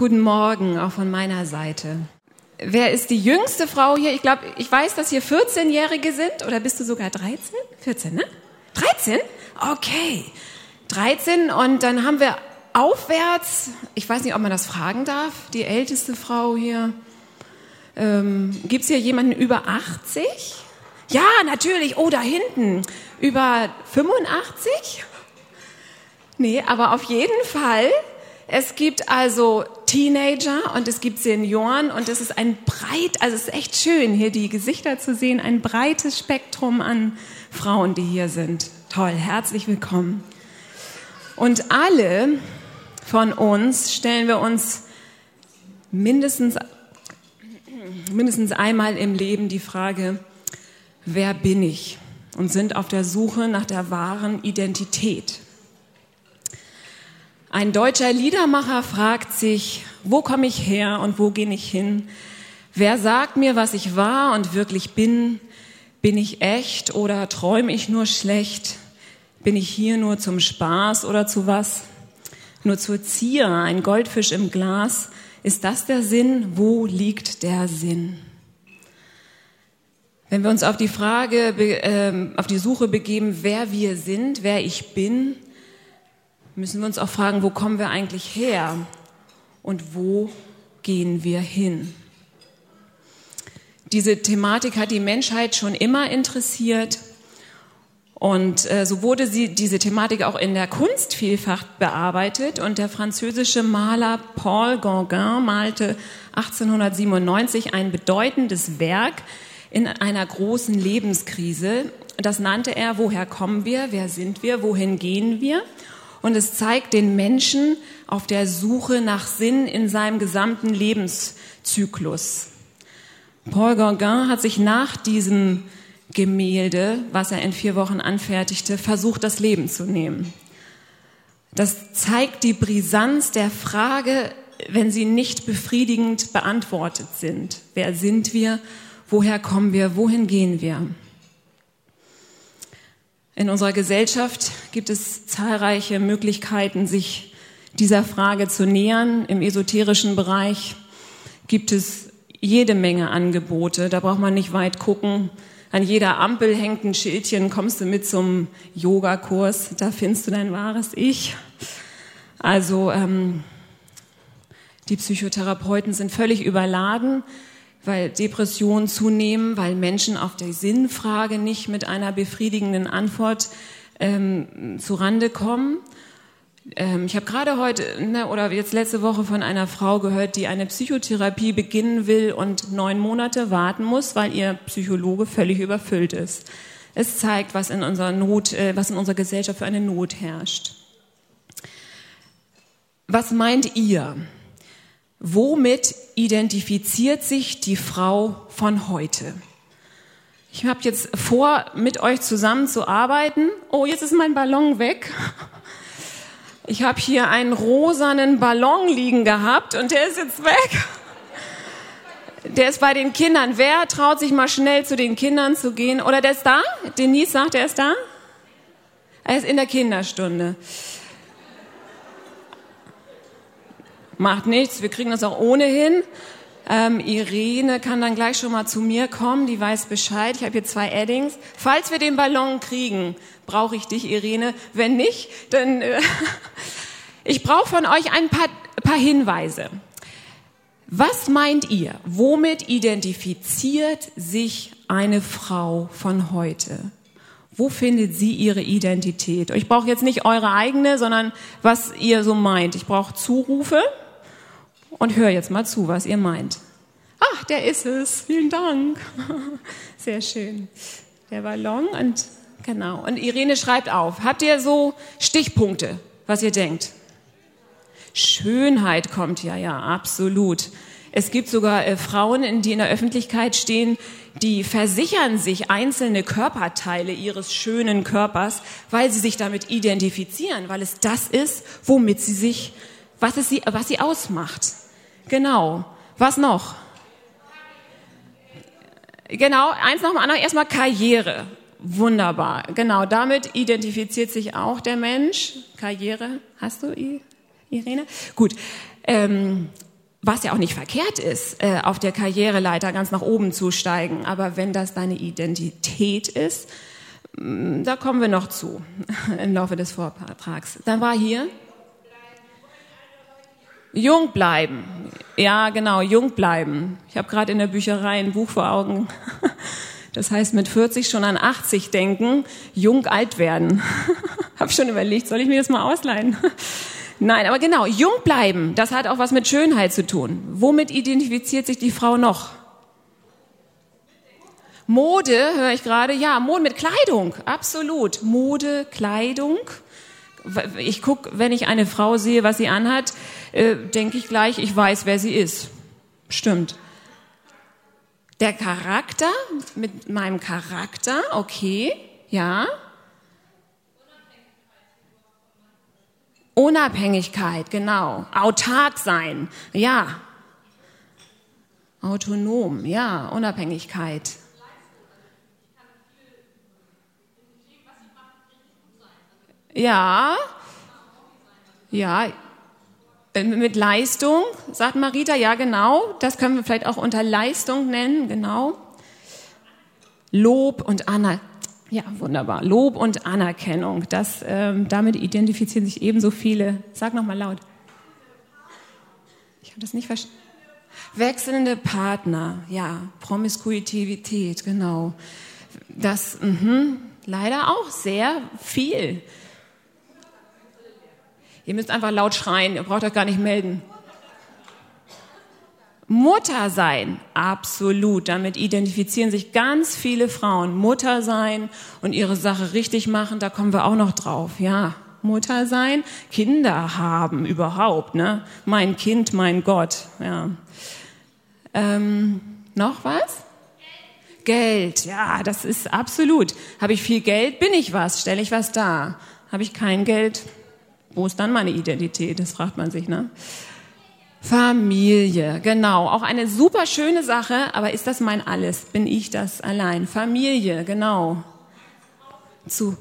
Guten Morgen auch von meiner Seite. Wer ist die jüngste Frau hier? Ich glaube, ich weiß, dass hier 14-Jährige sind. Oder bist du sogar 13? 14, ne? 13? Okay. 13 und dann haben wir aufwärts, ich weiß nicht, ob man das fragen darf, die älteste Frau hier. Ähm, Gibt es hier jemanden über 80? Ja, natürlich. Oh, da hinten. Über 85? Nee, aber auf jeden Fall. Es gibt also Teenager und es gibt Senioren und es ist ein breit, also es ist echt schön, hier die Gesichter zu sehen, ein breites Spektrum an Frauen, die hier sind. Toll, herzlich willkommen. Und alle von uns stellen wir uns mindestens, mindestens einmal im Leben die Frage, wer bin ich? Und sind auf der Suche nach der wahren Identität. Ein deutscher Liedermacher fragt sich, wo komme ich her und wo gehe ich hin? Wer sagt mir, was ich war und wirklich bin? Bin ich echt oder träume ich nur schlecht? Bin ich hier nur zum Spaß oder zu was? Nur zur Zier, ein Goldfisch im Glas. Ist das der Sinn? Wo liegt der Sinn? Wenn wir uns auf die Frage, äh, auf die Suche begeben, wer wir sind, wer ich bin, müssen wir uns auch fragen, wo kommen wir eigentlich her und wo gehen wir hin? Diese Thematik hat die Menschheit schon immer interessiert und äh, so wurde sie, diese Thematik auch in der Kunst vielfach bearbeitet. Und der französische Maler Paul Gauguin malte 1897 ein bedeutendes Werk in einer großen Lebenskrise. Das nannte er Woher kommen wir? Wer sind wir? Wohin gehen wir? Und es zeigt den Menschen auf der Suche nach Sinn in seinem gesamten Lebenszyklus. Paul Gauguin hat sich nach diesem Gemälde, was er in vier Wochen anfertigte, versucht, das Leben zu nehmen. Das zeigt die Brisanz der Frage, wenn sie nicht befriedigend beantwortet sind. Wer sind wir? Woher kommen wir? Wohin gehen wir? In unserer Gesellschaft gibt es zahlreiche Möglichkeiten, sich dieser Frage zu nähern. Im esoterischen Bereich gibt es jede Menge Angebote. Da braucht man nicht weit gucken. An jeder Ampel hängt ein Schildchen, kommst du mit zum Yogakurs, da findest du dein wahres Ich. Also ähm, die Psychotherapeuten sind völlig überladen, weil Depressionen zunehmen, weil Menschen auf die Sinnfrage nicht mit einer befriedigenden Antwort ähm, zurande kommen. Ähm, ich habe gerade heute ne, oder jetzt letzte Woche von einer Frau gehört, die eine Psychotherapie beginnen will und neun Monate warten muss, weil ihr Psychologe völlig überfüllt ist. Es zeigt, was in unserer Not, äh, was in unserer Gesellschaft für eine Not herrscht. Was meint ihr? Womit identifiziert sich die Frau von heute? Ich habe jetzt vor, mit euch zusammen zu arbeiten. Oh, jetzt ist mein Ballon weg. Ich habe hier einen rosanen Ballon liegen gehabt und der ist jetzt weg. Der ist bei den Kindern. Wer traut sich mal schnell zu den Kindern zu gehen? Oder der ist da? Denise sagt, er ist da? Er ist in der Kinderstunde. Macht nichts, wir kriegen das auch ohnehin. Ähm, Irene kann dann gleich schon mal zu mir kommen, die weiß Bescheid. Ich habe hier zwei Eddings. Falls wir den Ballon kriegen, brauche ich dich, Irene. Wenn nicht, dann äh, ich brauche von euch ein paar, paar Hinweise. Was meint ihr? Womit identifiziert sich eine Frau von heute? Wo findet sie ihre Identität? Ich brauche jetzt nicht eure eigene, sondern was ihr so meint. Ich brauche Zurufe und hör jetzt mal zu, was ihr meint. Ach, der ist es. Vielen Dank. Sehr schön. Der Ballon und Genau. Und Irene schreibt auf. Habt ihr so Stichpunkte, was ihr denkt? Schönheit kommt ja, ja, absolut. Es gibt sogar äh, Frauen, die in der Öffentlichkeit stehen, die versichern sich einzelne Körperteile ihres schönen Körpers, weil sie sich damit identifizieren, weil es das ist, womit sie sich, was, es sie, was sie ausmacht. Genau. Was noch? Genau, eins nach dem anderen. Erstmal Karriere. Wunderbar, genau, damit identifiziert sich auch der Mensch. Karriere, hast du, Irene? Gut. Ähm, Was ja auch nicht verkehrt ist, äh, auf der Karriereleiter ganz nach oben zu steigen. Aber wenn das deine Identität ist, mm, da kommen wir noch zu im Laufe des Vortrags. Dann war hier Jung bleiben. Ja, genau, jung bleiben. Ich habe gerade in der Bücherei ein Buch vor Augen. Das heißt, mit 40 schon an 80 denken, jung alt werden. Hab schon überlegt, soll ich mir das mal ausleihen? Nein, aber genau, jung bleiben, das hat auch was mit Schönheit zu tun. Womit identifiziert sich die Frau noch? Mode, höre ich gerade. Ja, Mode mit Kleidung, absolut. Mode, Kleidung. Ich gucke, wenn ich eine Frau sehe, was sie anhat, äh, denke ich gleich, ich weiß, wer sie ist. Stimmt. Der Charakter, mit meinem Charakter, okay, ja. Unabhängigkeit, genau. Autark sein, ja. Autonom, ja. Unabhängigkeit. Ja, ja, mit Leistung, sagt Marita, ja genau, das können wir vielleicht auch unter Leistung nennen, genau. Lob und Anerkennung. Ja, wunderbar. Lob und Anerkennung. Das, ähm, damit identifizieren sich ebenso viele. Sag noch mal laut. Ich habe das nicht verstanden. Wechselnde Partner, ja, Promiskuitivität, genau. Das mh, leider auch sehr viel. Ihr müsst einfach laut schreien, ihr braucht euch gar nicht melden. Mutter sein, absolut. Damit identifizieren sich ganz viele Frauen. Mutter sein und ihre Sache richtig machen, da kommen wir auch noch drauf. Ja, Mutter sein, Kinder haben überhaupt, ne? Mein Kind, mein Gott, ja. Ähm, noch was? Geld, ja, das ist absolut. Habe ich viel Geld, bin ich was, stelle ich was dar. Habe ich kein Geld, wo ist dann meine Identität? Das fragt man sich, ne? Familie, genau. Auch eine super schöne Sache, aber ist das mein Alles? Bin ich das allein? Familie, genau. Zu,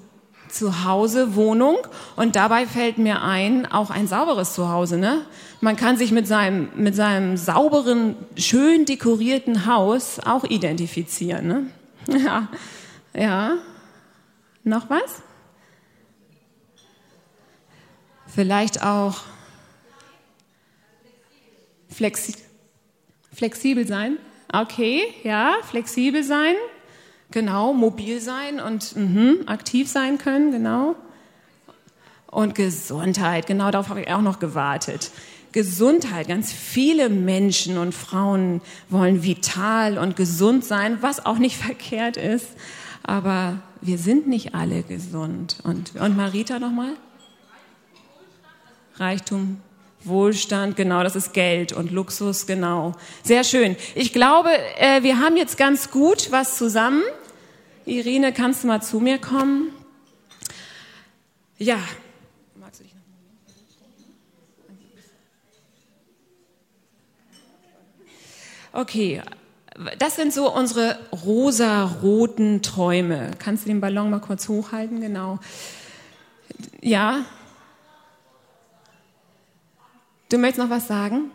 Hause, Wohnung. Und dabei fällt mir ein, auch ein sauberes Zuhause, ne? Man kann sich mit seinem, mit seinem sauberen, schön dekorierten Haus auch identifizieren, ne? Ja. Ja. Noch was? Vielleicht auch flexi flexibel sein. Okay, ja, flexibel sein. Genau, mobil sein und mh, aktiv sein können, genau. Und Gesundheit, genau darauf habe ich auch noch gewartet. Gesundheit, ganz viele Menschen und Frauen wollen vital und gesund sein, was auch nicht verkehrt ist. Aber wir sind nicht alle gesund. Und, und Marita nochmal? Reichtum, Wohlstand, genau, das ist Geld und Luxus, genau. Sehr schön. Ich glaube, äh, wir haben jetzt ganz gut was zusammen. Irene, kannst du mal zu mir kommen? Ja. Okay, das sind so unsere rosa-roten Träume. Kannst du den Ballon mal kurz hochhalten? Genau. Ja, Du möchtest noch was sagen?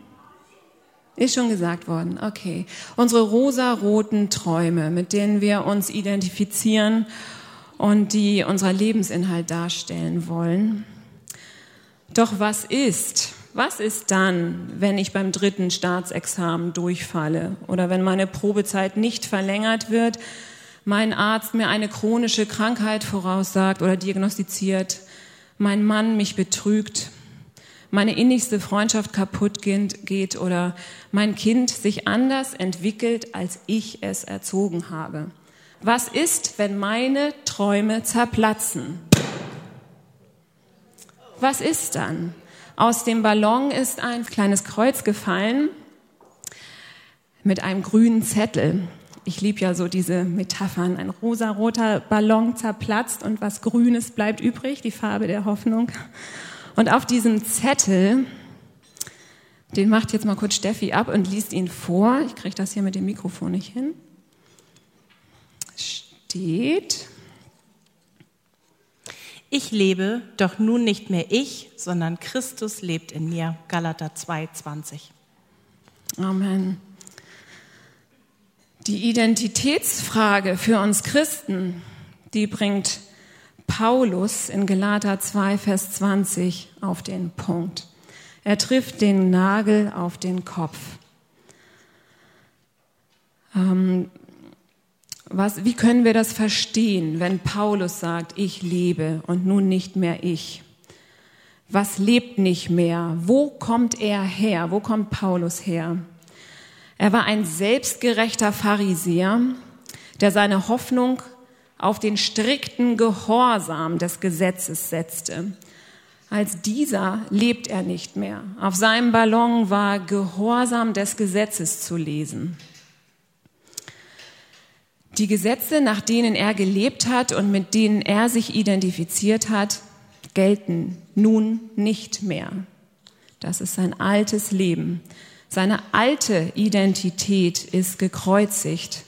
Ist schon gesagt worden. Okay. Unsere rosa-roten Träume, mit denen wir uns identifizieren und die unser Lebensinhalt darstellen wollen. Doch was ist? Was ist dann, wenn ich beim dritten Staatsexamen durchfalle oder wenn meine Probezeit nicht verlängert wird, mein Arzt mir eine chronische Krankheit voraussagt oder diagnostiziert, mein Mann mich betrügt, meine innigste Freundschaft kaputt geht oder mein Kind sich anders entwickelt, als ich es erzogen habe? Was ist, wenn meine Träume zerplatzen? Was ist dann? Aus dem Ballon ist ein kleines Kreuz gefallen mit einem grünen Zettel. Ich liebe ja so diese Metaphern. Ein rosaroter Ballon zerplatzt und was Grünes bleibt übrig, die Farbe der Hoffnung. Und auf diesem Zettel, den macht jetzt mal kurz Steffi ab und liest ihn vor. Ich kriege das hier mit dem Mikrofon nicht hin. Steht. Ich lebe, doch nun nicht mehr ich, sondern Christus lebt in mir. Galater 2, 20. Amen. Die Identitätsfrage für uns Christen, die bringt Paulus in Galater 2, Vers 20 auf den Punkt. Er trifft den Nagel auf den Kopf. Ähm, was, wie können wir das verstehen, wenn Paulus sagt, ich lebe und nun nicht mehr ich? Was lebt nicht mehr? Wo kommt er her? Wo kommt Paulus her? Er war ein selbstgerechter Pharisäer, der seine Hoffnung auf den strikten Gehorsam des Gesetzes setzte. Als dieser lebt er nicht mehr. Auf seinem Ballon war Gehorsam des Gesetzes zu lesen. Die Gesetze, nach denen er gelebt hat und mit denen er sich identifiziert hat, gelten nun nicht mehr. Das ist sein altes Leben. Seine alte Identität ist gekreuzigt.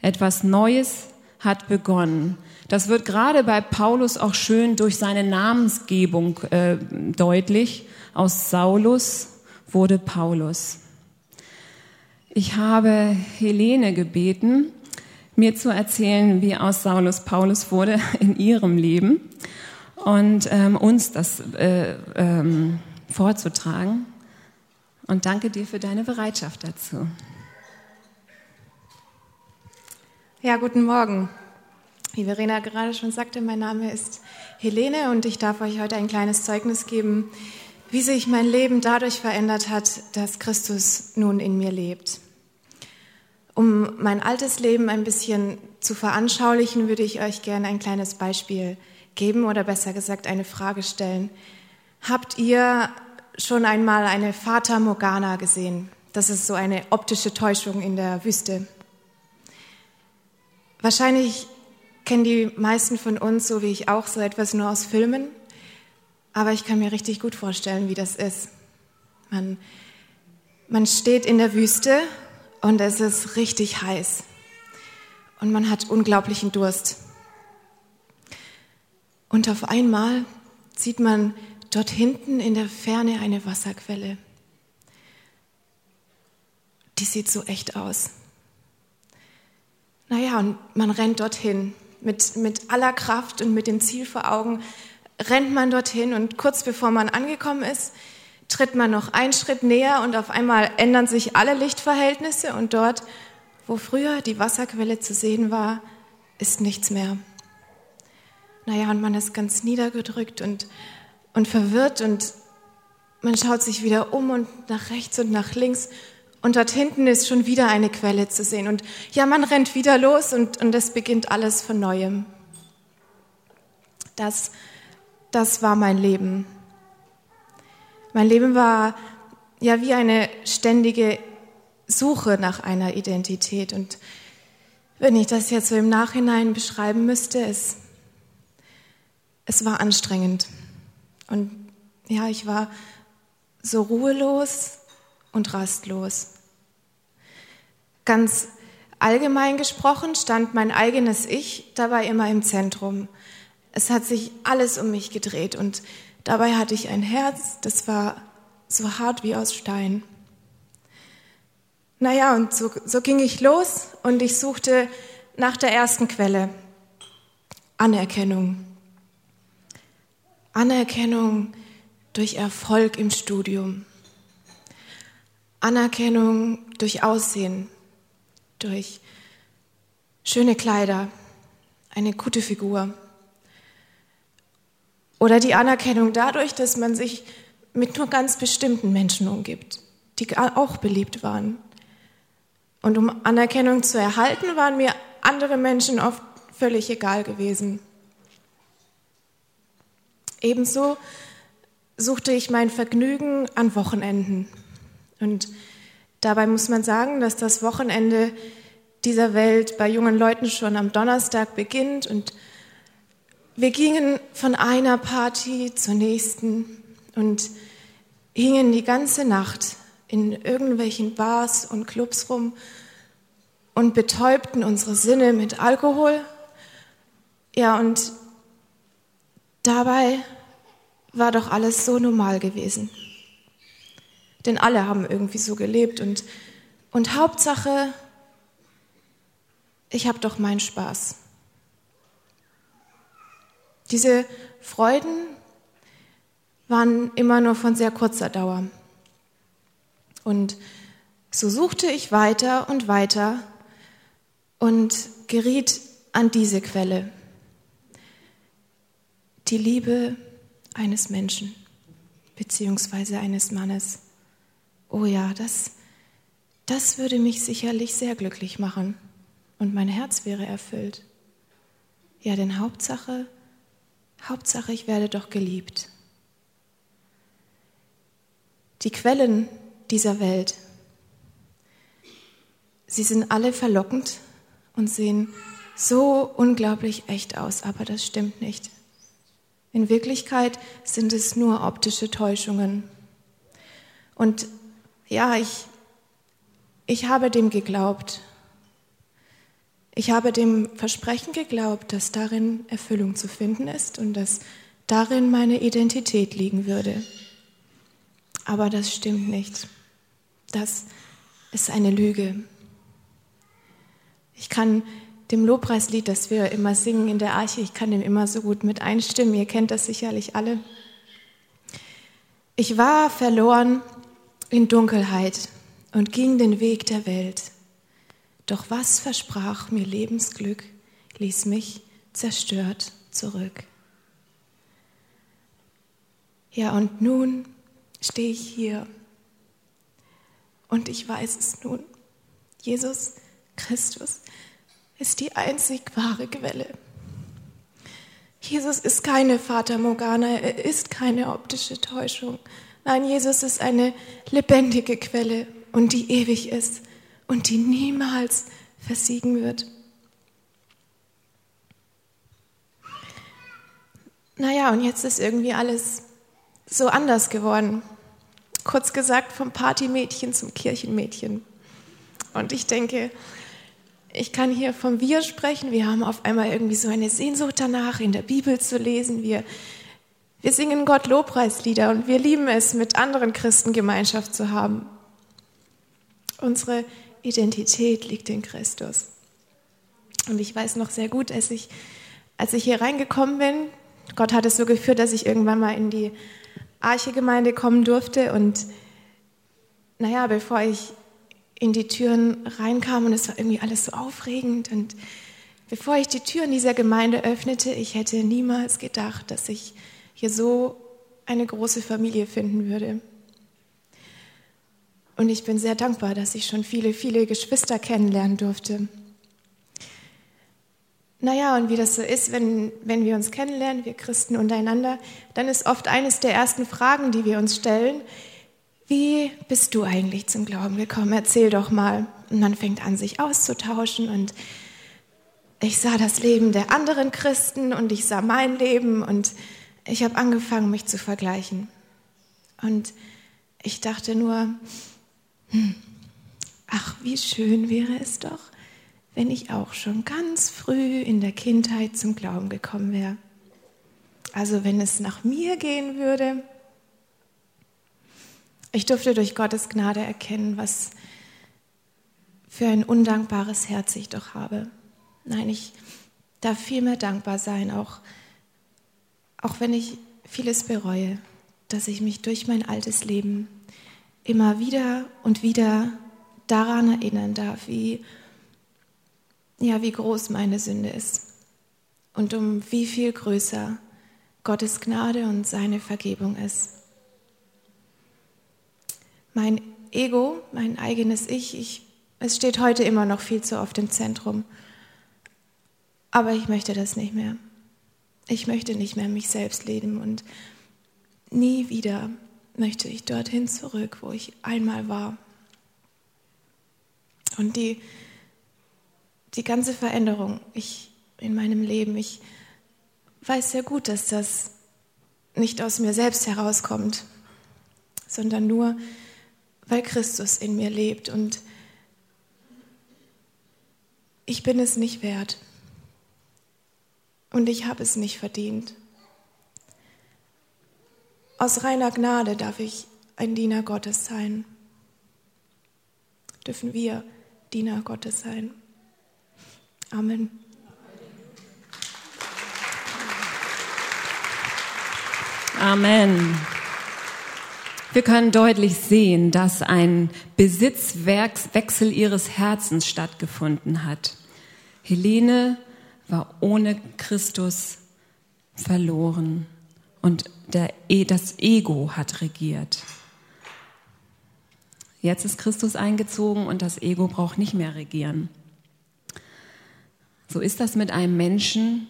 Etwas Neues hat begonnen. Das wird gerade bei Paulus auch schön durch seine Namensgebung äh, deutlich. Aus Saulus wurde Paulus. Ich habe Helene gebeten, mir zu erzählen, wie aus Saulus Paulus wurde in ihrem Leben und ähm, uns das äh, ähm, vorzutragen. Und danke dir für deine Bereitschaft dazu. Ja, guten Morgen. Wie Verena gerade schon sagte, mein Name ist Helene und ich darf euch heute ein kleines Zeugnis geben, wie sich mein Leben dadurch verändert hat, dass Christus nun in mir lebt. Um mein altes Leben ein bisschen zu veranschaulichen, würde ich euch gerne ein kleines Beispiel geben oder besser gesagt eine Frage stellen. Habt ihr schon einmal eine Fata Morgana gesehen? Das ist so eine optische Täuschung in der Wüste. Wahrscheinlich kennen die meisten von uns, so wie ich auch, so etwas nur aus Filmen. Aber ich kann mir richtig gut vorstellen, wie das ist. Man, man steht in der Wüste und es ist richtig heiß. Und man hat unglaublichen Durst. Und auf einmal sieht man dort hinten in der Ferne eine Wasserquelle. Die sieht so echt aus. Naja, und man rennt dorthin. Mit, mit aller Kraft und mit dem Ziel vor Augen rennt man dorthin und kurz bevor man angekommen ist, tritt man noch einen Schritt näher und auf einmal ändern sich alle Lichtverhältnisse und dort, wo früher die Wasserquelle zu sehen war, ist nichts mehr. Naja, und man ist ganz niedergedrückt und, und verwirrt und man schaut sich wieder um und nach rechts und nach links und dort hinten ist schon wieder eine Quelle zu sehen. Und ja, man rennt wieder los und, und es beginnt alles von neuem. Das, das war mein Leben. Mein Leben war ja wie eine ständige Suche nach einer Identität. Und wenn ich das jetzt so im Nachhinein beschreiben müsste, es, es war anstrengend. Und ja, ich war so ruhelos und rastlos. Ganz allgemein gesprochen stand mein eigenes Ich dabei immer im Zentrum. Es hat sich alles um mich gedreht und dabei hatte ich ein Herz, das war so hart wie aus Stein. Naja, und so, so ging ich los und ich suchte nach der ersten Quelle. Anerkennung. Anerkennung durch Erfolg im Studium. Anerkennung durch Aussehen, durch schöne Kleider, eine gute Figur. Oder die Anerkennung dadurch, dass man sich mit nur ganz bestimmten Menschen umgibt, die auch beliebt waren. Und um Anerkennung zu erhalten, waren mir andere Menschen oft völlig egal gewesen. Ebenso suchte ich mein Vergnügen an Wochenenden. Und dabei muss man sagen, dass das Wochenende dieser Welt bei jungen Leuten schon am Donnerstag beginnt und wir gingen von einer Party zur nächsten und hingen die ganze Nacht in irgendwelchen Bars und Clubs rum und betäubten unsere Sinne mit Alkohol. Ja, und dabei war doch alles so normal gewesen. Denn alle haben irgendwie so gelebt und, und Hauptsache, ich habe doch meinen Spaß. Diese Freuden waren immer nur von sehr kurzer Dauer. Und so suchte ich weiter und weiter und geriet an diese Quelle, die Liebe eines Menschen beziehungsweise eines Mannes. Oh ja, das, das würde mich sicherlich sehr glücklich machen und mein Herz wäre erfüllt. Ja, denn Hauptsache, Hauptsache, ich werde doch geliebt. Die Quellen dieser Welt, sie sind alle verlockend und sehen so unglaublich echt aus, aber das stimmt nicht. In Wirklichkeit sind es nur optische Täuschungen. Und ja, ich, ich habe dem geglaubt. Ich habe dem Versprechen geglaubt, dass darin Erfüllung zu finden ist und dass darin meine Identität liegen würde. Aber das stimmt nicht. Das ist eine Lüge. Ich kann dem Lobpreislied, das wir immer singen in der Arche, ich kann dem immer so gut mit einstimmen. Ihr kennt das sicherlich alle. Ich war verloren in Dunkelheit und ging den Weg der Welt. Doch was versprach mir Lebensglück, ließ mich zerstört zurück. Ja, und nun stehe ich hier und ich weiß es nun. Jesus Christus ist die einzig wahre Quelle. Jesus ist keine Fata Morgana, er ist keine optische Täuschung. Nein, Jesus ist eine lebendige Quelle und die ewig ist und die niemals versiegen wird. Naja, und jetzt ist irgendwie alles so anders geworden. Kurz gesagt, vom Partymädchen zum Kirchenmädchen. Und ich denke, ich kann hier vom Wir sprechen. Wir haben auf einmal irgendwie so eine Sehnsucht danach, in der Bibel zu lesen. Wir, wir singen Gott Lobpreislieder und wir lieben es, mit anderen Christen Gemeinschaft zu haben. Unsere Identität liegt in Christus. Und ich weiß noch sehr gut, als ich, als ich hier reingekommen bin, Gott hat es so geführt, dass ich irgendwann mal in die Arche-Gemeinde kommen durfte. Und naja, bevor ich in die Türen reinkam und es war irgendwie alles so aufregend. Und bevor ich die Türen dieser Gemeinde öffnete, ich hätte niemals gedacht, dass ich hier so eine große Familie finden würde. Und ich bin sehr dankbar, dass ich schon viele, viele Geschwister kennenlernen durfte. Naja, und wie das so ist, wenn, wenn wir uns kennenlernen, wir Christen untereinander, dann ist oft eines der ersten Fragen, die wir uns stellen, wie bist du eigentlich zum Glauben gekommen? Erzähl doch mal. Und man fängt an, sich auszutauschen und ich sah das Leben der anderen Christen und ich sah mein Leben und ich habe angefangen, mich zu vergleichen. Und ich dachte nur, hm, ach, wie schön wäre es doch, wenn ich auch schon ganz früh in der Kindheit zum Glauben gekommen wäre. Also wenn es nach mir gehen würde, ich durfte durch Gottes Gnade erkennen, was für ein undankbares Herz ich doch habe. Nein, ich darf viel mehr dankbar sein, auch, auch wenn ich vieles bereue, dass ich mich durch mein altes Leben immer wieder und wieder daran erinnern darf, wie, ja, wie groß meine Sünde ist und um wie viel größer Gottes Gnade und seine Vergebung ist mein Ego, mein eigenes Ich, ich, es steht heute immer noch viel zu oft im Zentrum. Aber ich möchte das nicht mehr. Ich möchte nicht mehr mich selbst leben und nie wieder möchte ich dorthin zurück, wo ich einmal war. Und die, die ganze Veränderung ich, in meinem Leben, ich weiß sehr gut, dass das nicht aus mir selbst herauskommt, sondern nur weil Christus in mir lebt und ich bin es nicht wert und ich habe es nicht verdient. Aus reiner Gnade darf ich ein Diener Gottes sein? Dürfen wir Diener Gottes sein? Amen. Amen. Wir können deutlich sehen, dass ein Besitzwechsel ihres Herzens stattgefunden hat. Helene war ohne Christus verloren und der, e, das Ego hat regiert. Jetzt ist Christus eingezogen und das Ego braucht nicht mehr regieren. So ist das mit einem Menschen,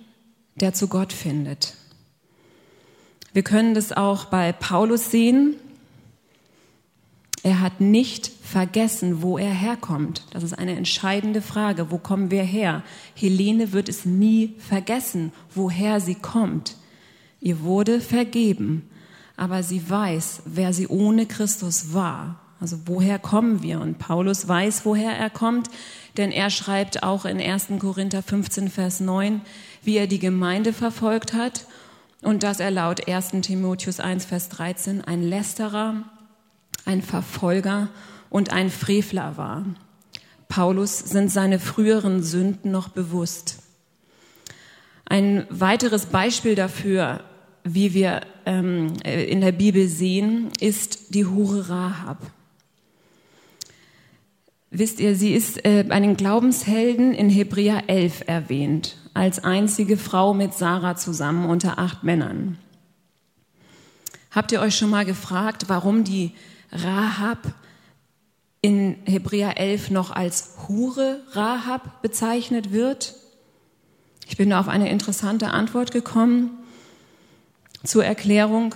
der zu Gott findet. Wir können das auch bei Paulus sehen. Er hat nicht vergessen, wo er herkommt. Das ist eine entscheidende Frage. Wo kommen wir her? Helene wird es nie vergessen, woher sie kommt. Ihr wurde vergeben, aber sie weiß, wer sie ohne Christus war. Also woher kommen wir? Und Paulus weiß, woher er kommt, denn er schreibt auch in 1. Korinther 15, Vers 9, wie er die Gemeinde verfolgt hat und dass er laut 1. Timotheus 1, Vers 13 ein Lästerer, ein Verfolger und ein Frevler war. Paulus sind seine früheren Sünden noch bewusst. Ein weiteres Beispiel dafür, wie wir ähm, in der Bibel sehen, ist die Hure Rahab. Wisst ihr, sie ist äh, bei den Glaubenshelden in Hebräer 11 erwähnt, als einzige Frau mit Sarah zusammen unter acht Männern. Habt ihr euch schon mal gefragt, warum die Rahab in Hebräer 11 noch als Hure Rahab bezeichnet wird? Ich bin auf eine interessante Antwort gekommen zur Erklärung,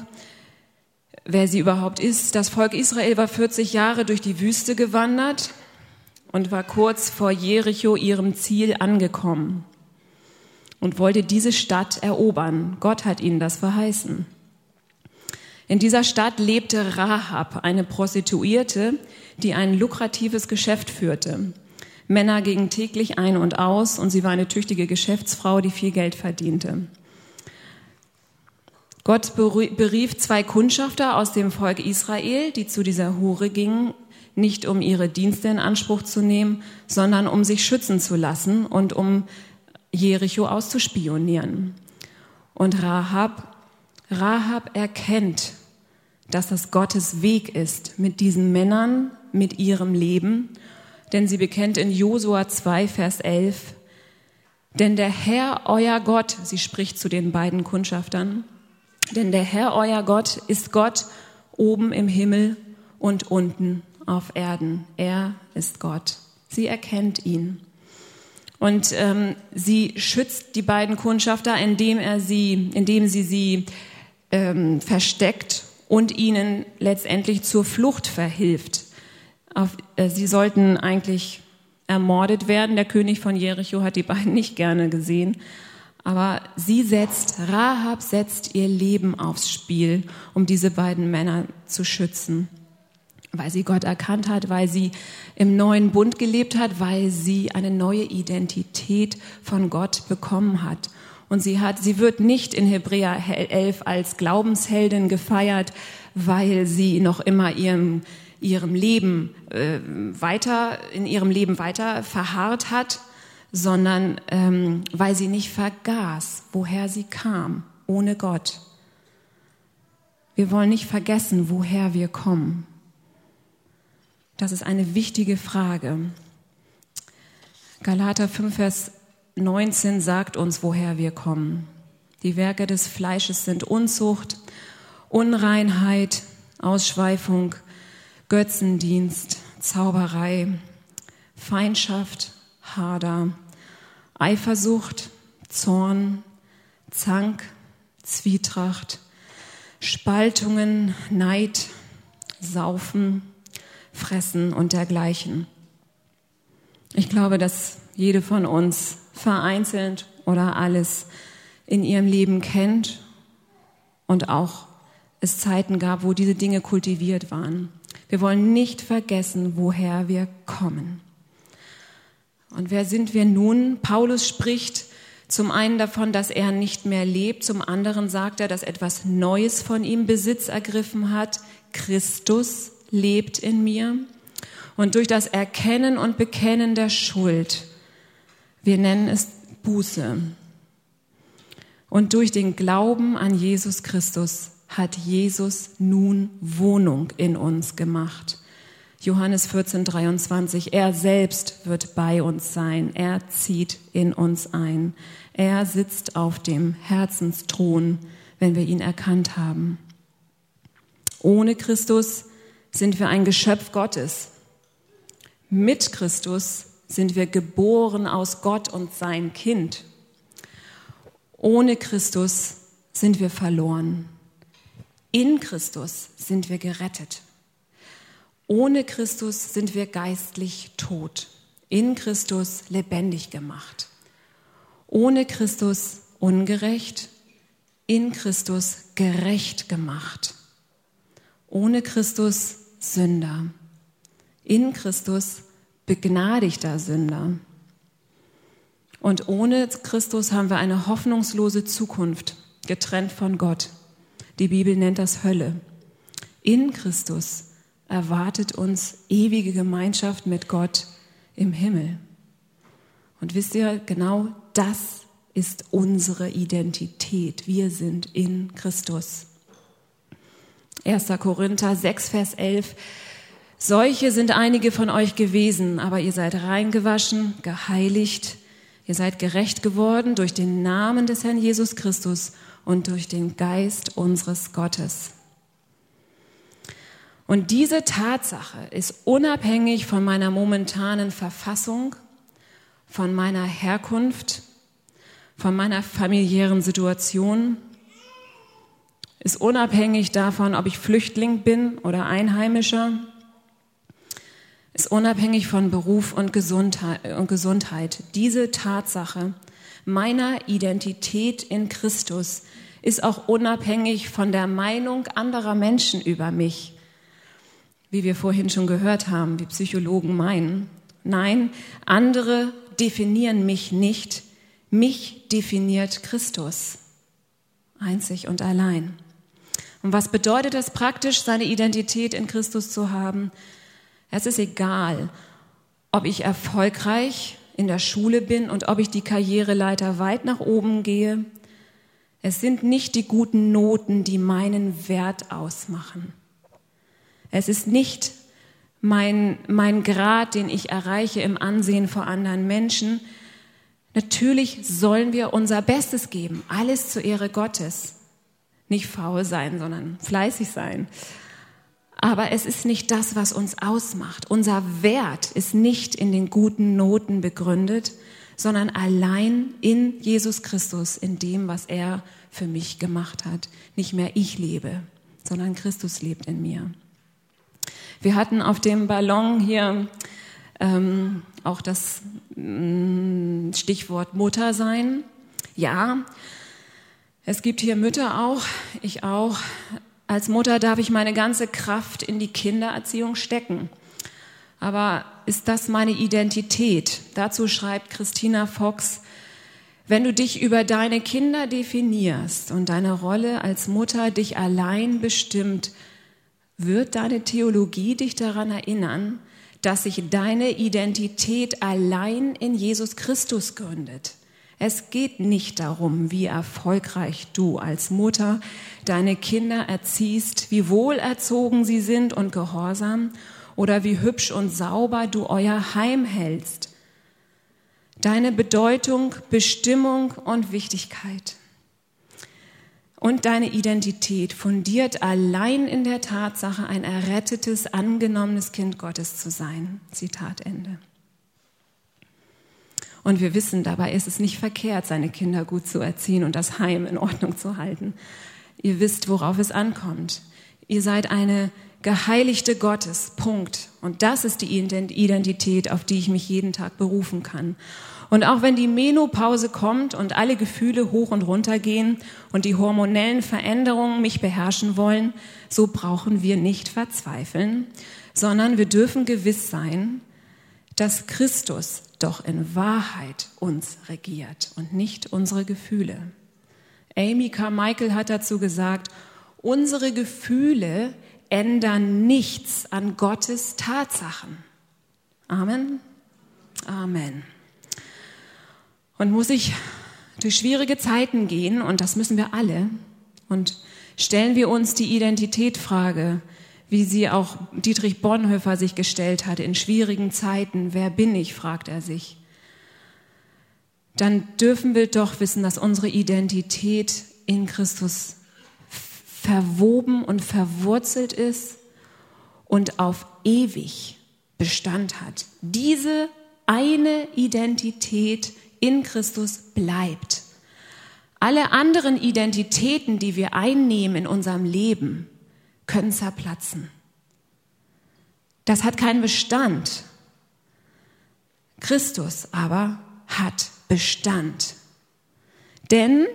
wer sie überhaupt ist. Das Volk Israel war 40 Jahre durch die Wüste gewandert und war kurz vor Jericho ihrem Ziel angekommen und wollte diese Stadt erobern. Gott hat ihnen das verheißen. In dieser Stadt lebte Rahab, eine Prostituierte, die ein lukratives Geschäft führte. Männer gingen täglich ein und aus und sie war eine tüchtige Geschäftsfrau, die viel Geld verdiente. Gott berief zwei Kundschafter aus dem Volk Israel, die zu dieser Hure gingen, nicht um ihre Dienste in Anspruch zu nehmen, sondern um sich schützen zu lassen und um Jericho auszuspionieren. Und Rahab, Rahab erkennt, dass das Gottes Weg ist mit diesen Männern, mit ihrem Leben, denn sie bekennt in Josua 2, Vers 11, denn der Herr, euer Gott, sie spricht zu den beiden Kundschaftern, denn der Herr, euer Gott, ist Gott oben im Himmel und unten auf Erden. Er ist Gott. Sie erkennt ihn. Und ähm, sie schützt die beiden Kundschafter, indem er sie, indem sie sie ähm, versteckt und ihnen letztendlich zur Flucht verhilft. Auf, äh, sie sollten eigentlich ermordet werden. Der König von Jericho hat die beiden nicht gerne gesehen. Aber sie setzt, Rahab setzt ihr Leben aufs Spiel, um diese beiden Männer zu schützen. Weil sie Gott erkannt hat, weil sie im neuen Bund gelebt hat, weil sie eine neue Identität von Gott bekommen hat. Und sie hat, sie wird nicht in Hebräer 11 als Glaubensheldin gefeiert, weil sie noch immer ihrem, ihrem Leben äh, weiter, in ihrem Leben weiter verharrt hat, sondern ähm, weil sie nicht vergaß, woher sie kam, ohne Gott. Wir wollen nicht vergessen, woher wir kommen. Das ist eine wichtige Frage. Galater 5, Vers 19 sagt uns, woher wir kommen. Die Werke des Fleisches sind Unzucht, Unreinheit, Ausschweifung, Götzendienst, Zauberei, Feindschaft, Hader, Eifersucht, Zorn, Zank, Zwietracht, Spaltungen, Neid, Saufen, Fressen und dergleichen. Ich glaube, dass jede von uns vereinzelt oder alles in ihrem Leben kennt und auch es Zeiten gab, wo diese Dinge kultiviert waren. Wir wollen nicht vergessen, woher wir kommen. Und wer sind wir nun? Paulus spricht zum einen davon, dass er nicht mehr lebt, zum anderen sagt er, dass etwas Neues von ihm Besitz ergriffen hat, Christus lebt in mir und durch das Erkennen und Bekennen der Schuld, wir nennen es Buße, und durch den Glauben an Jesus Christus hat Jesus nun Wohnung in uns gemacht. Johannes 14, 23. Er selbst wird bei uns sein. Er zieht in uns ein. Er sitzt auf dem Herzensthron, wenn wir ihn erkannt haben. Ohne Christus sind wir ein Geschöpf Gottes. Mit Christus sind wir geboren aus Gott und sein Kind. Ohne Christus sind wir verloren. In Christus sind wir gerettet. Ohne Christus sind wir geistlich tot. In Christus lebendig gemacht. Ohne Christus ungerecht. In Christus gerecht gemacht. Ohne Christus Sünder. In Christus begnadigter Sünder. Und ohne Christus haben wir eine hoffnungslose Zukunft, getrennt von Gott. Die Bibel nennt das Hölle. In Christus erwartet uns ewige Gemeinschaft mit Gott im Himmel. Und wisst ihr, genau das ist unsere Identität. Wir sind in Christus. 1. Korinther 6, Vers 11. Solche sind einige von euch gewesen, aber ihr seid reingewaschen, geheiligt, Ihr seid gerecht geworden durch den Namen des Herrn Jesus Christus und durch den Geist unseres Gottes. Und diese Tatsache ist unabhängig von meiner momentanen Verfassung, von meiner Herkunft, von meiner familiären Situation, ist unabhängig davon, ob ich Flüchtling bin oder Einheimischer, ist unabhängig von Beruf und Gesundheit. Diese Tatsache meiner Identität in Christus ist auch unabhängig von der Meinung anderer Menschen über mich, wie wir vorhin schon gehört haben, wie Psychologen meinen. Nein, andere definieren mich nicht, mich definiert Christus, einzig und allein. Und was bedeutet es praktisch, seine Identität in Christus zu haben? Es ist egal, ob ich erfolgreich in der Schule bin und ob ich die Karriereleiter weit nach oben gehe. Es sind nicht die guten Noten, die meinen Wert ausmachen. Es ist nicht mein, mein Grad, den ich erreiche im Ansehen vor anderen Menschen. Natürlich sollen wir unser Bestes geben, alles zur Ehre Gottes. Nicht faul sein, sondern fleißig sein. Aber es ist nicht das, was uns ausmacht. Unser Wert ist nicht in den guten Noten begründet, sondern allein in Jesus Christus, in dem, was er für mich gemacht hat. Nicht mehr ich lebe, sondern Christus lebt in mir. Wir hatten auf dem Ballon hier ähm, auch das mm, Stichwort Mutter sein. Ja, es gibt hier Mütter auch, ich auch, als Mutter darf ich meine ganze Kraft in die Kindererziehung stecken. Aber ist das meine Identität? Dazu schreibt Christina Fox, wenn du dich über deine Kinder definierst und deine Rolle als Mutter dich allein bestimmt, wird deine Theologie dich daran erinnern, dass sich deine Identität allein in Jesus Christus gründet. Es geht nicht darum, wie erfolgreich du als Mutter deine Kinder erziehst, wie wohlerzogen sie sind und gehorsam oder wie hübsch und sauber du euer Heim hältst. Deine Bedeutung, Bestimmung und Wichtigkeit und deine Identität fundiert allein in der Tatsache, ein errettetes, angenommenes Kind Gottes zu sein. Zitat Ende. Und wir wissen, dabei ist es nicht verkehrt, seine Kinder gut zu erziehen und das Heim in Ordnung zu halten. Ihr wisst, worauf es ankommt. Ihr seid eine geheiligte Gottes. Punkt. Und das ist die Identität, auf die ich mich jeden Tag berufen kann. Und auch wenn die Menopause kommt und alle Gefühle hoch und runter gehen und die hormonellen Veränderungen mich beherrschen wollen, so brauchen wir nicht verzweifeln, sondern wir dürfen gewiss sein, dass Christus doch in Wahrheit uns regiert und nicht unsere Gefühle. Amy Carmichael hat dazu gesagt, unsere Gefühle ändern nichts an Gottes Tatsachen. Amen. Amen. Und muss ich durch schwierige Zeiten gehen, und das müssen wir alle, und stellen wir uns die Identitätfrage, wie sie auch Dietrich Bonhoeffer sich gestellt hat in schwierigen Zeiten. Wer bin ich, fragt er sich. Dann dürfen wir doch wissen, dass unsere Identität in Christus verwoben und verwurzelt ist und auf ewig Bestand hat. Diese eine Identität in Christus bleibt. Alle anderen Identitäten, die wir einnehmen in unserem Leben, können zerplatzen. Das hat keinen Bestand. Christus aber hat Bestand. Denn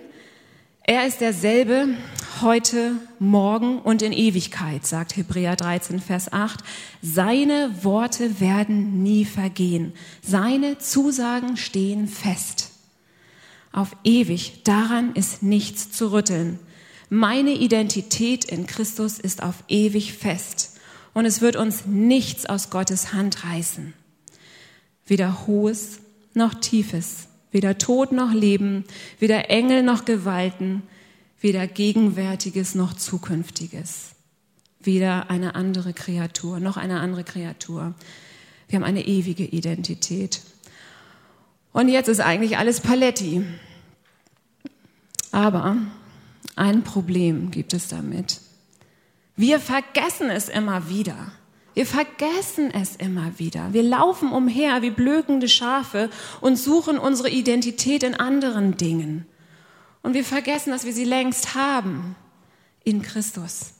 er ist derselbe heute, morgen und in Ewigkeit, sagt Hebräer 13, Vers 8. Seine Worte werden nie vergehen. Seine Zusagen stehen fest auf ewig. Daran ist nichts zu rütteln. Meine Identität in Christus ist auf ewig fest und es wird uns nichts aus Gottes Hand reißen. Weder Hohes noch Tiefes, weder Tod noch Leben, weder Engel noch Gewalten, weder Gegenwärtiges noch Zukünftiges, weder eine andere Kreatur noch eine andere Kreatur. Wir haben eine ewige Identität. Und jetzt ist eigentlich alles Paletti. Aber ein Problem gibt es damit. Wir vergessen es immer wieder. Wir vergessen es immer wieder. Wir laufen umher wie blökende Schafe und suchen unsere Identität in anderen Dingen. Und wir vergessen, dass wir sie längst haben in Christus.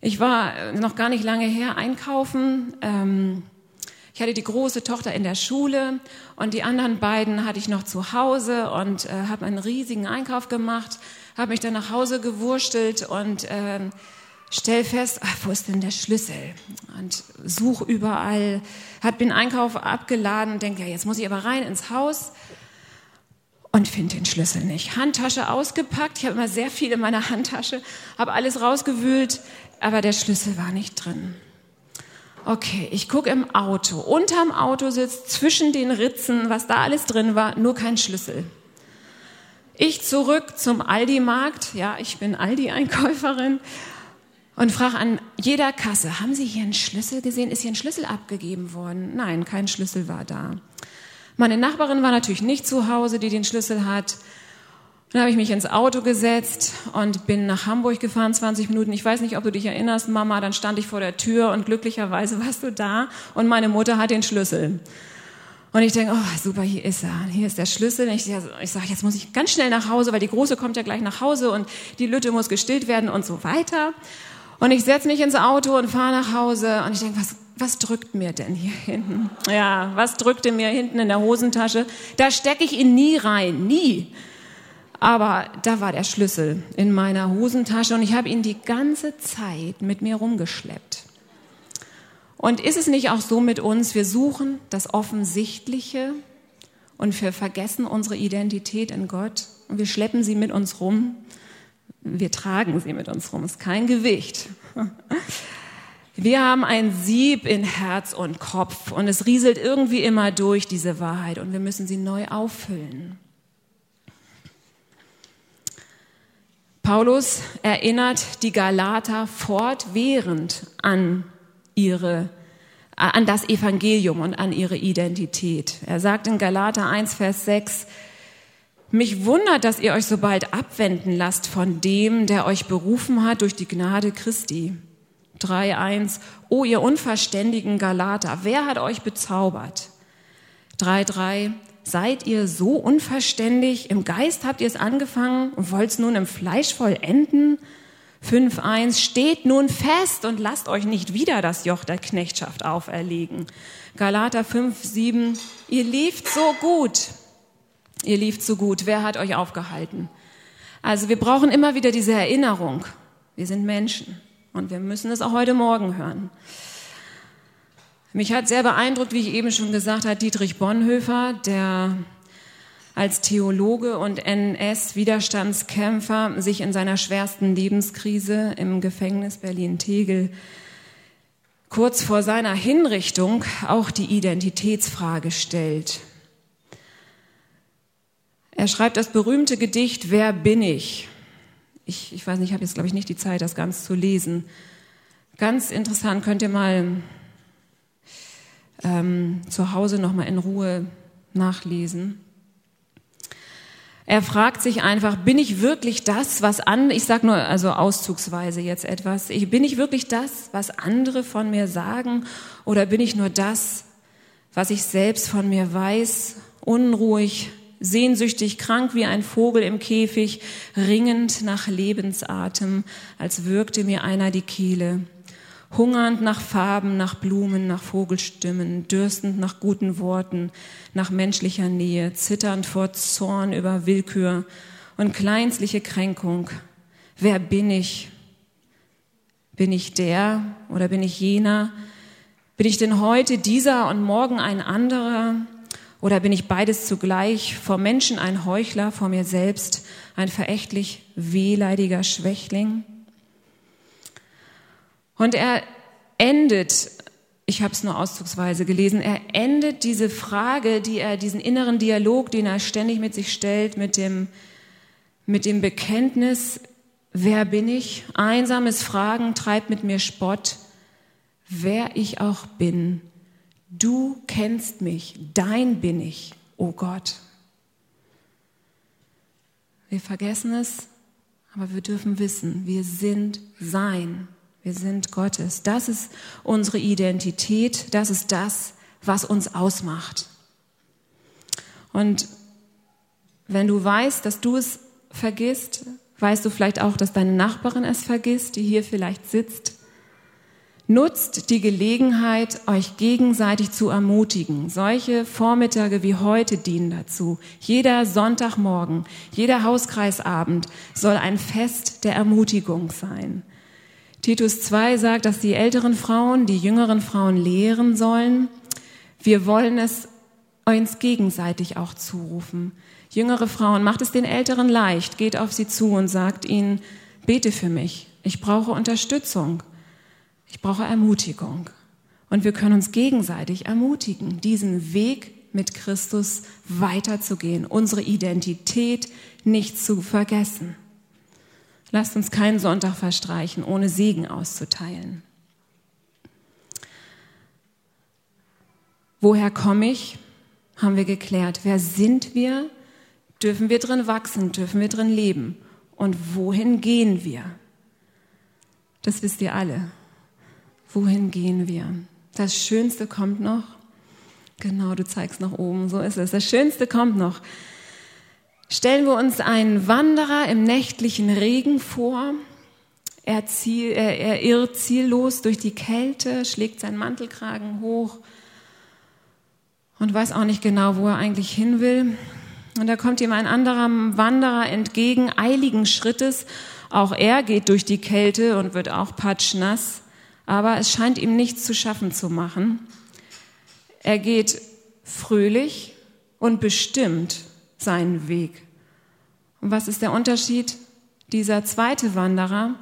Ich war noch gar nicht lange her einkaufen. Ähm, ich hatte die große Tochter in der Schule und die anderen beiden hatte ich noch zu Hause und äh, habe einen riesigen Einkauf gemacht, habe mich dann nach Hause gewurstelt und äh, stell fest, ach, wo ist denn der Schlüssel? Und such überall, hat den Einkauf abgeladen, denke, ja, jetzt muss ich aber rein ins Haus und finde den Schlüssel nicht. Handtasche ausgepackt, ich habe immer sehr viel in meiner Handtasche, habe alles rausgewühlt, aber der Schlüssel war nicht drin. Okay, ich gucke im Auto. Unterm Auto sitzt zwischen den Ritzen, was da alles drin war, nur kein Schlüssel. Ich zurück zum Aldi-Markt. Ja, ich bin Aldi-Einkäuferin. Und frage an jeder Kasse, haben Sie hier einen Schlüssel gesehen? Ist hier ein Schlüssel abgegeben worden? Nein, kein Schlüssel war da. Meine Nachbarin war natürlich nicht zu Hause, die den Schlüssel hat. Dann habe ich mich ins Auto gesetzt und bin nach Hamburg gefahren, 20 Minuten. Ich weiß nicht, ob du dich erinnerst, Mama, dann stand ich vor der Tür und glücklicherweise warst du da und meine Mutter hat den Schlüssel. Und ich denke, oh super, hier ist er, hier ist der Schlüssel. Ich, ich sage, jetzt muss ich ganz schnell nach Hause, weil die Große kommt ja gleich nach Hause und die Lütte muss gestillt werden und so weiter. Und ich setze mich ins Auto und fahre nach Hause und ich denke, was, was drückt mir denn hier hinten? Ja, was drückte mir hinten in der Hosentasche? Da stecke ich ihn nie rein, nie. Aber da war der Schlüssel in meiner Hosentasche und ich habe ihn die ganze Zeit mit mir rumgeschleppt. Und ist es nicht auch so mit uns, wir suchen das Offensichtliche und wir vergessen unsere Identität in Gott und wir schleppen sie mit uns rum. Wir tragen sie mit uns rum, ist kein Gewicht. Wir haben ein Sieb in Herz und Kopf und es rieselt irgendwie immer durch diese Wahrheit und wir müssen sie neu auffüllen. Paulus erinnert die Galater fortwährend an ihre an das Evangelium und an ihre Identität. Er sagt in Galater 1, Vers 6, mich wundert, dass ihr euch so bald abwenden lasst von dem, der euch berufen hat durch die Gnade Christi. 3.1, oh ihr unverständigen Galater, wer hat euch bezaubert? 3.3, Seid ihr so unverständig? Im Geist habt ihr es angefangen und wollt es nun im Fleisch vollenden? 5.1 Steht nun fest und lasst euch nicht wieder das Joch der Knechtschaft auferlegen. Galater 5.7 Ihr lieft so gut. Ihr lieft so gut. Wer hat euch aufgehalten? Also wir brauchen immer wieder diese Erinnerung. Wir sind Menschen und wir müssen es auch heute Morgen hören. Mich hat sehr beeindruckt, wie ich eben schon gesagt habe, Dietrich Bonhoeffer, der als Theologe und NS-Widerstandskämpfer sich in seiner schwersten Lebenskrise im Gefängnis Berlin-Tegel kurz vor seiner Hinrichtung auch die Identitätsfrage stellt. Er schreibt das berühmte Gedicht Wer bin ich? Ich, ich weiß nicht, ich habe jetzt, glaube ich, nicht die Zeit, das ganz zu lesen. Ganz interessant, könnt ihr mal ähm, zu Hause nochmal in Ruhe nachlesen. Er fragt sich einfach, bin ich wirklich das, was an, ich sage nur also auszugsweise jetzt etwas, ich, bin ich wirklich das, was andere von mir sagen oder bin ich nur das, was ich selbst von mir weiß, unruhig, sehnsüchtig, krank wie ein Vogel im Käfig, ringend nach Lebensatem, als würgte mir einer die Kehle hungernd nach Farben, nach Blumen, nach Vogelstimmen, dürstend nach guten Worten, nach menschlicher Nähe, zitternd vor Zorn über Willkür und kleinstliche Kränkung. Wer bin ich? Bin ich der oder bin ich jener? Bin ich denn heute dieser und morgen ein anderer? Oder bin ich beides zugleich, vor Menschen ein Heuchler, vor mir selbst ein verächtlich wehleidiger Schwächling? Und er endet, ich habe es nur auszugsweise gelesen, er endet diese Frage, die er, diesen inneren Dialog, den er ständig mit sich stellt, mit dem, mit dem Bekenntnis, wer bin ich? Einsames Fragen treibt mit mir Spott, wer ich auch bin. Du kennst mich, dein bin ich, o oh Gott. Wir vergessen es, aber wir dürfen wissen, wir sind sein. Wir sind Gottes. Das ist unsere Identität. Das ist das, was uns ausmacht. Und wenn du weißt, dass du es vergisst, weißt du vielleicht auch, dass deine Nachbarin es vergisst, die hier vielleicht sitzt. Nutzt die Gelegenheit, euch gegenseitig zu ermutigen. Solche Vormittage wie heute dienen dazu. Jeder Sonntagmorgen, jeder Hauskreisabend soll ein Fest der Ermutigung sein. Titus 2 sagt, dass die älteren Frauen die jüngeren Frauen lehren sollen. Wir wollen es uns gegenseitig auch zurufen. Jüngere Frauen, macht es den Älteren leicht, geht auf sie zu und sagt ihnen, bete für mich, ich brauche Unterstützung, ich brauche Ermutigung. Und wir können uns gegenseitig ermutigen, diesen Weg mit Christus weiterzugehen, unsere Identität nicht zu vergessen. Lasst uns keinen Sonntag verstreichen, ohne Segen auszuteilen. Woher komme ich? Haben wir geklärt. Wer sind wir? Dürfen wir drin wachsen? Dürfen wir drin leben? Und wohin gehen wir? Das wisst ihr alle. Wohin gehen wir? Das Schönste kommt noch. Genau, du zeigst nach oben, so ist es. Das Schönste kommt noch. Stellen wir uns einen Wanderer im nächtlichen Regen vor. Er, ziel, er, er irrt ziellos durch die Kälte, schlägt seinen Mantelkragen hoch und weiß auch nicht genau, wo er eigentlich hin will. Und da kommt ihm ein anderer Wanderer entgegen, eiligen Schrittes. Auch er geht durch die Kälte und wird auch patschnass, aber es scheint ihm nichts zu schaffen zu machen. Er geht fröhlich und bestimmt seinen Weg. Und was ist der Unterschied? Dieser zweite Wanderer,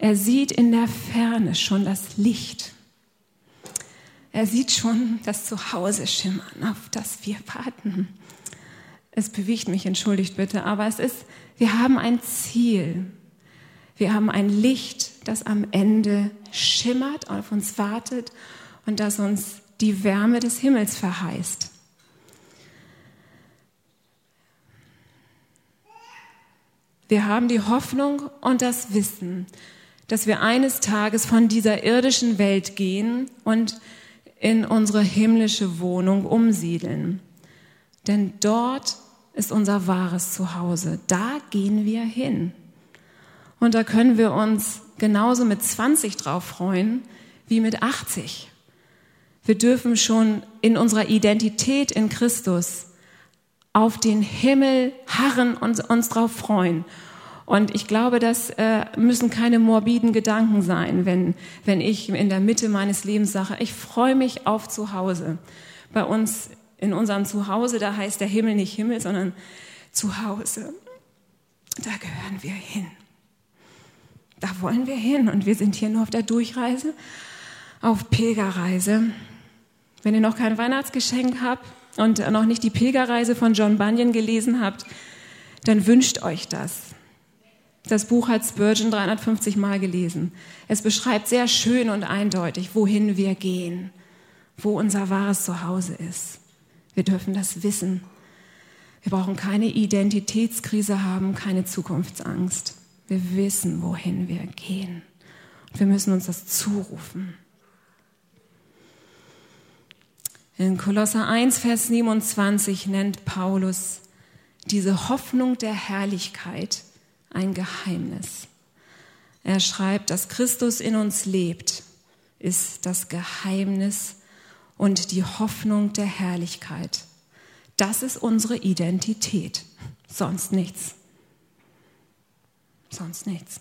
er sieht in der Ferne schon das Licht. Er sieht schon das Zuhause schimmern, auf das wir warten. Es bewegt mich, entschuldigt bitte, aber es ist, wir haben ein Ziel. Wir haben ein Licht, das am Ende schimmert, auf uns wartet und das uns die Wärme des Himmels verheißt. Wir haben die Hoffnung und das Wissen, dass wir eines Tages von dieser irdischen Welt gehen und in unsere himmlische Wohnung umsiedeln. Denn dort ist unser wahres Zuhause. Da gehen wir hin. Und da können wir uns genauso mit 20 drauf freuen wie mit 80. Wir dürfen schon in unserer Identität in Christus auf den Himmel harren und uns darauf freuen. Und ich glaube, das äh, müssen keine morbiden Gedanken sein, wenn, wenn ich in der Mitte meines Lebens sage, ich freue mich auf zu Hause. Bei uns in unserem Zuhause, da heißt der Himmel nicht Himmel, sondern Zuhause. Da gehören wir hin. Da wollen wir hin und wir sind hier nur auf der Durchreise, auf Pilgerreise. Wenn ihr noch kein Weihnachtsgeschenk habt und noch nicht die Pilgerreise von John Bunyan gelesen habt, dann wünscht euch das. Das Buch hat Spurgeon 350 Mal gelesen. Es beschreibt sehr schön und eindeutig, wohin wir gehen, wo unser wahres Zuhause ist. Wir dürfen das wissen. Wir brauchen keine Identitätskrise haben, keine Zukunftsangst. Wir wissen, wohin wir gehen. Und wir müssen uns das zurufen. In Kolosser 1, Vers 27 nennt Paulus diese Hoffnung der Herrlichkeit ein Geheimnis. Er schreibt, dass Christus in uns lebt, ist das Geheimnis und die Hoffnung der Herrlichkeit. Das ist unsere Identität, sonst nichts sonst nichts.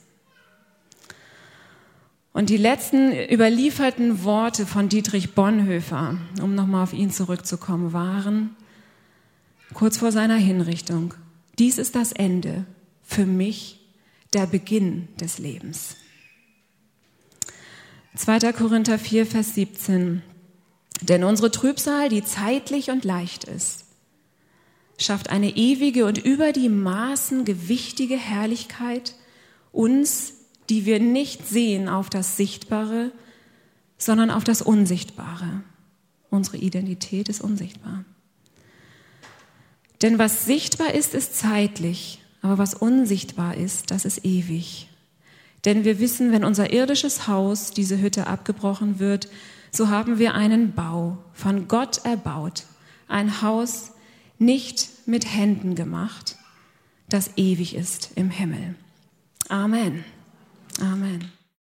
Und die letzten überlieferten Worte von Dietrich Bonhoeffer, um nochmal auf ihn zurückzukommen, waren kurz vor seiner Hinrichtung. Dies ist das Ende, für mich der Beginn des Lebens. 2. Korinther 4, Vers 17. Denn unsere Trübsal, die zeitlich und leicht ist, schafft eine ewige und über die Maßen gewichtige Herrlichkeit uns, die wir nicht sehen auf das Sichtbare, sondern auf das Unsichtbare. Unsere Identität ist unsichtbar. Denn was sichtbar ist, ist zeitlich, aber was unsichtbar ist, das ist ewig. Denn wir wissen, wenn unser irdisches Haus, diese Hütte abgebrochen wird, so haben wir einen Bau von Gott erbaut, ein Haus nicht mit Händen gemacht, das ewig ist im Himmel. Amen. Amen.